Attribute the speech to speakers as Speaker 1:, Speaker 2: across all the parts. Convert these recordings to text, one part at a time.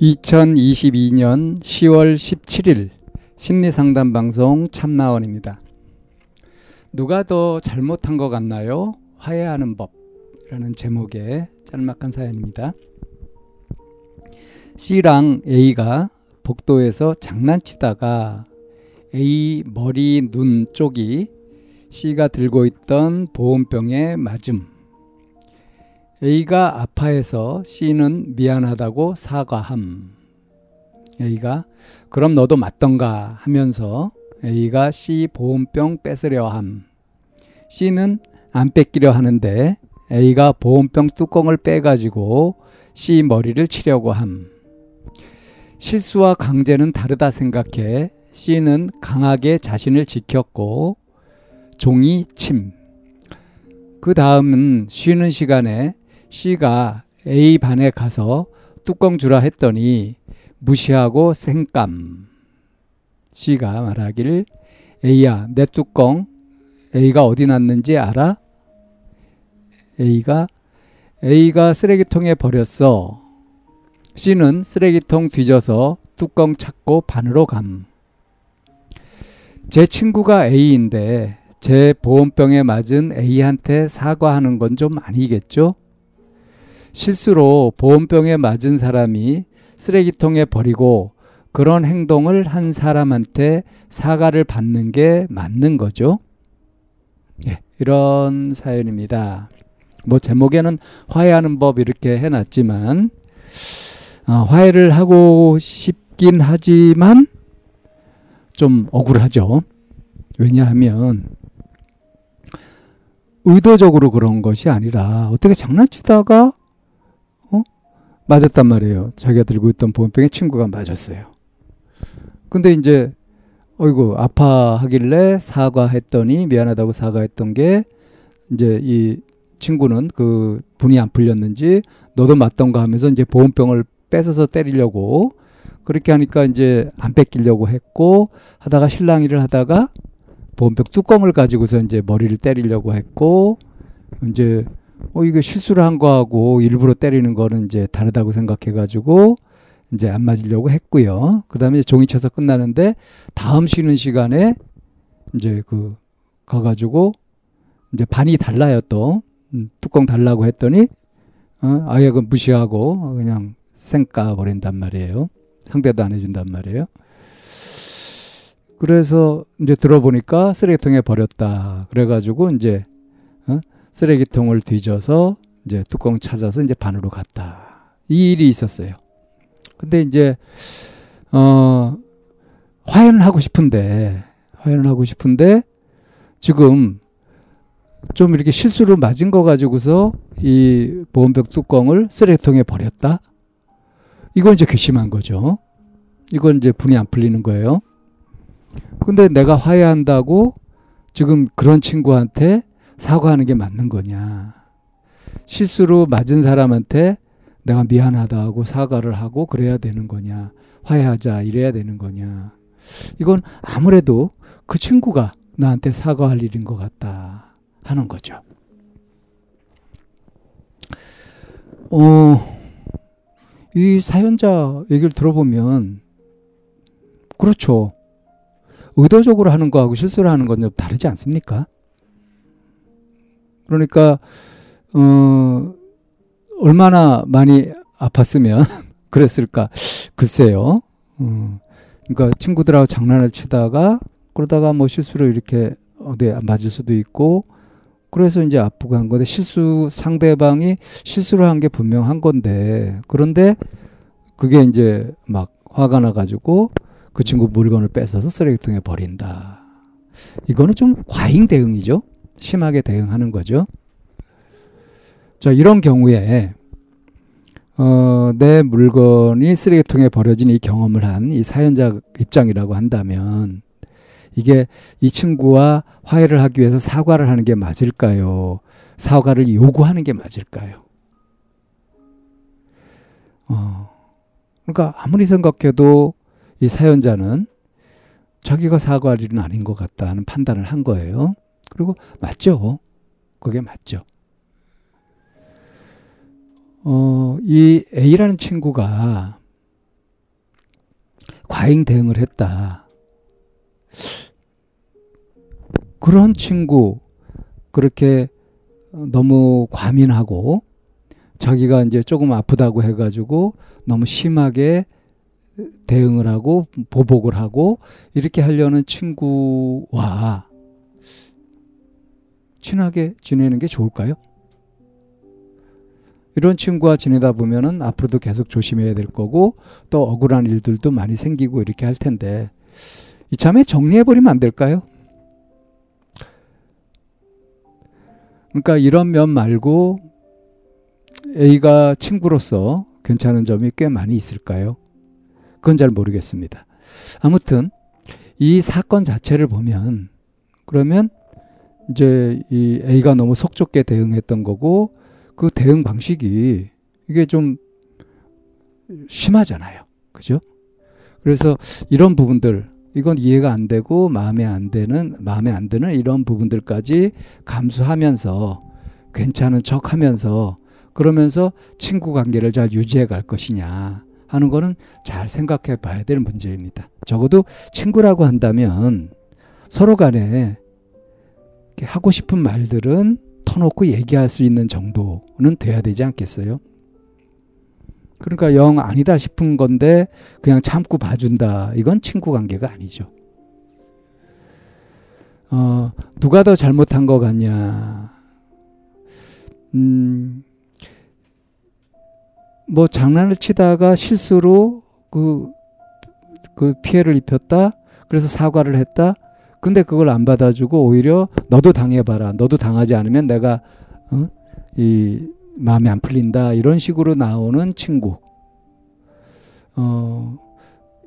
Speaker 1: 2022년 10월 17일 심리상담 방송 참나원입니다. 누가 더 잘못한 것 같나요? 화해하는 법이라는 제목의 짤막한 사연입니다. C랑 A가 복도에서 장난치다가 A 머리 눈 쪽이 C가 들고 있던 보온병에 맞음. A가 아파해서 C는 미안하다고 사과함. A가 그럼 너도 맞던가 하면서 A가 C 보온병 뺏으려 함. C는 안 뺏기려 하는데 A가 보온병 뚜껑을 빼가지고 C 머리를 치려고 함. 실수와 강제는 다르다 생각해 C는 강하게 자신을 지켰고 종이 침. 그 다음은 쉬는 시간에 C가 A 반에 가서 뚜껑 주라 했더니 무시하고 생감. C가 말하길 A야 내 뚜껑 A가 어디 놨는지 알아? A가 A가 쓰레기통에 버렸어. C는 쓰레기통 뒤져서 뚜껑 찾고 반으로 감. 제 친구가 A인데 제 보온병에 맞은 A한테 사과하는 건 좀 아니겠죠? 실수로 보온병에 맞은 사람이 쓰레기통에 버리고 그런 행동을 한 사람한테 사과를 받는 게 맞는 거죠. 예, 이런 사연입니다. 뭐 제목에는 화해하는 법 이렇게 해놨지만 어, 화해를 하고 싶긴 하지만 좀 억울하죠. 왜냐하면 의도적으로 그런 것이 아니라 어떻게 장난치다가 어? 맞았단 말이에요. 자기가 들고 있던 보온병에 친구가 맞았어요. 근데 이제 어이구 아파하길래 사과했더니 미안하다고 사과했던 게 이제 이 친구는 그 분이 안 풀렸는지 너도 맞던가 하면서 이제 보온병을 뺏어서 때리려고 그렇게 하니까 이제 안 뺏기려고 했고 하다가 실랑이를 하다가 보온병 뚜껑을 가지고서 이제 머리를 때리려고 했고 이제 어 이거 실수를 한 거하고 일부러 때리는 거는 이제 다르다고 생각해 가지고 이제 안 맞으려고 했고요. 그 다음에 종이 쳐서 끝나는데 다음 쉬는 시간에 이제 그 가가지고 이제 반이 달라요 또 음, 뚜껑 달라고 했더니 어, 아예 그 무시하고 그냥 생까 버린단 말이에요. 상대도 안 해준단 말이에요. 그래서 이제 들어보니까 쓰레기통에 버렸다. 그래가지고 이제 어? 쓰레기통을 뒤져서 이제 뚜껑 찾아서 이제 반으로 갔다. 이 일이 있었어요. 근데 이제 어 화해는 하고 싶은데 화해는 하고 싶은데 지금 좀 이렇게 실수로 맞은 거 가지고서 이 보온병 뚜껑을 쓰레기통에 버렸다. 이건 이제 괘씸한 거죠. 이건 이제 분이 안 풀리는 거예요. 근데 내가 화해한다고 지금 그런 친구한테 사과하는 게 맞는 거냐. 실수로 맞은 사람한테 내가 미안하다고 사과를 하고 그래야 되는 거냐. 화해하자 이래야 되는 거냐. 이건 아무래도 그 친구가 나한테 사과할 일인 것 같다 하는 거죠. 어, 이 사연자 얘기를 들어보면 그렇죠. 의도적으로 하는 거하고 실수를 하는 건 좀 다르지 않습니까? 그러니까 어 얼마나 많이 아팠으면 그랬을까 글쎄요. 어, 그러니까 친구들하고 장난을 치다가 그러다가 뭐 실수로 이렇게 어디 맞을 수도 있고 그래서 이제 아프고 한 건데 실수 상대방이 실수를 한 게 분명한 건데 그런데 그게 이제 막 화가 나가지고 그 친구 물건을 뺏어서 쓰레기통에 버린다. 이거는 좀 과잉 대응이죠. 심하게 대응하는 거죠. 자, 이런 경우에 어, 내 물건이 쓰레기통에 버려진 이 경험을 한 이 사연자 입장이라고 한다면 이게 이 친구와 화해를 하기 위해서 사과를 하는 게 맞을까요? 사과를 요구하는 게 맞을까요? 어, 그러니까 아무리 생각해도 이 사연자는 자기가 사과할 일은 아닌 것 같다 는 판단을 한 거예요. 그리고 맞죠. 그게 맞죠. 어, 이 A라는 친구가 과잉 대응을 했다. 그런 친구, 그렇게 너무 과민하고 자기가 이제 조금 아프다고 해가지고 너무 심하게 대응을 하고 보복을 하고 이렇게 하려는 친구와 친하게 지내는 게 좋을까요? 이런 친구와 지내다 보면은 앞으로도 계속 조심해야 될 거고 또 억울한 일들도 많이 생기고 이렇게 할 텐데 이참에 정리해 버리면 안 될까요? 그러니까 이런 면 말고 A가 친구로서 괜찮은 점이 꽤 많이 있을까요? 그건 잘 모르겠습니다. 아무튼 이 사건 자체를 보면 그러면 이제 이 A가 너무 속좁게 대응했던 거고 그 대응 방식이 이게 좀 심하잖아요. 그죠? 그래서 이런 부분들 이건 이해가 안 되고 마음에 안 되는 마음에 안 드는 이런 부분들까지 감수하면서 괜찮은 척 하면서 그러면서 친구 관계를 잘 유지해 갈 것이냐 하는 거는 잘 생각해 봐야 될 문제입니다. 적어도 친구라고 한다면 서로 간에 하고 싶은 말들은 터놓고 얘기할 수 있는 정도는 돼야 되지 않겠어요? 그러니까 영 아니다 싶은 건데 그냥 참고 봐준다. 이건 친구 관계가 아니죠. 어, 누가 더 잘못한 것 같냐. 음, 뭐 장난을 치다가 실수로 그, 그 피해를 입혔다. 그래서 사과를 했다. 근데 그걸 안 받아주고 오히려 너도 당해봐라. 너도 당하지 않으면 내가 어? 이 마음이 안 풀린다. 이런 식으로 나오는 친구. 어,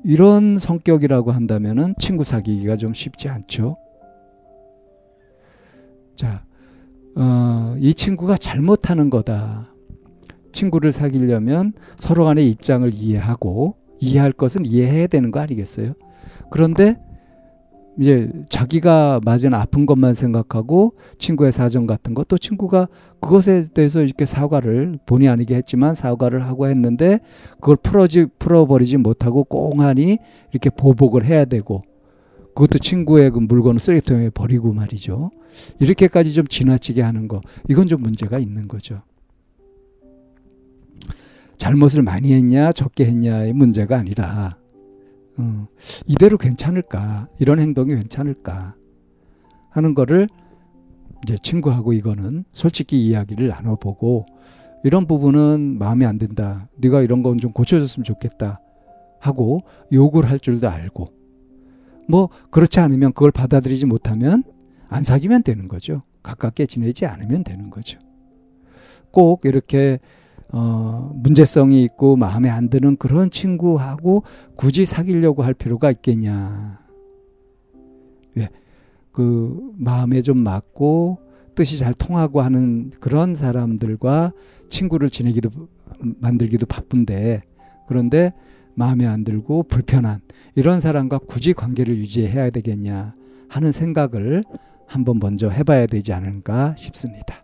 Speaker 1: 이런 성격이라고 한다면은 친구 사귀기가 좀 쉽지 않죠. 자, 어, 이 친구가 잘못하는 거다. 친구를 사귀려면 서로 간의 입장을 이해하고 이해할 것은 이해해야 되는 거 아니겠어요? 그런데 이제 자기가 맞은 아픈 것만 생각하고 친구의 사정 같은 것 또 친구가 그것에 대해서 이렇게 사과를 본의 아니게 했지만 사과를 하고 했는데 그걸 풀어지 풀어버리지 못하고 꽁하니 이렇게 보복을 해야 되고 그것도 친구의 그 물건을 쓰레기통에 버리고 말이죠. 이렇게까지 좀 지나치게 하는 거 이건 좀 문제가 있는 거죠. 잘못을 많이 했냐 적게 했냐의 문제가 아니라 어, 이대로 괜찮을까? 이런 행동이 괜찮을까? 하는 거를 이제 친구하고 이거는 솔직히 이야기를 나눠보고 이런 부분은 마음에 안 든다. 네가 이런 건 좀 고쳐줬으면 좋겠다. 하고 욕을 할 줄도 알고 뭐 그렇지 않으면 그걸 받아들이지 못하면 안 사귀면 되는 거죠. 가깝게 지내지 않으면 되는 거죠. 꼭 이렇게 어, 문제성이 있고 마음에 안 드는 그런 친구하고 굳이 사귀려고 할 필요가 있겠냐. 왜? 그 마음에 좀 맞고 뜻이 잘 통하고 하는 그런 사람들과 친구를 지내기도 만들기도 바쁜데 그런데 마음에 안 들고 불편한 이런 사람과 굳이 관계를 유지해야 되겠냐 하는 생각을 한번 먼저 해봐야 되지 않을까 싶습니다.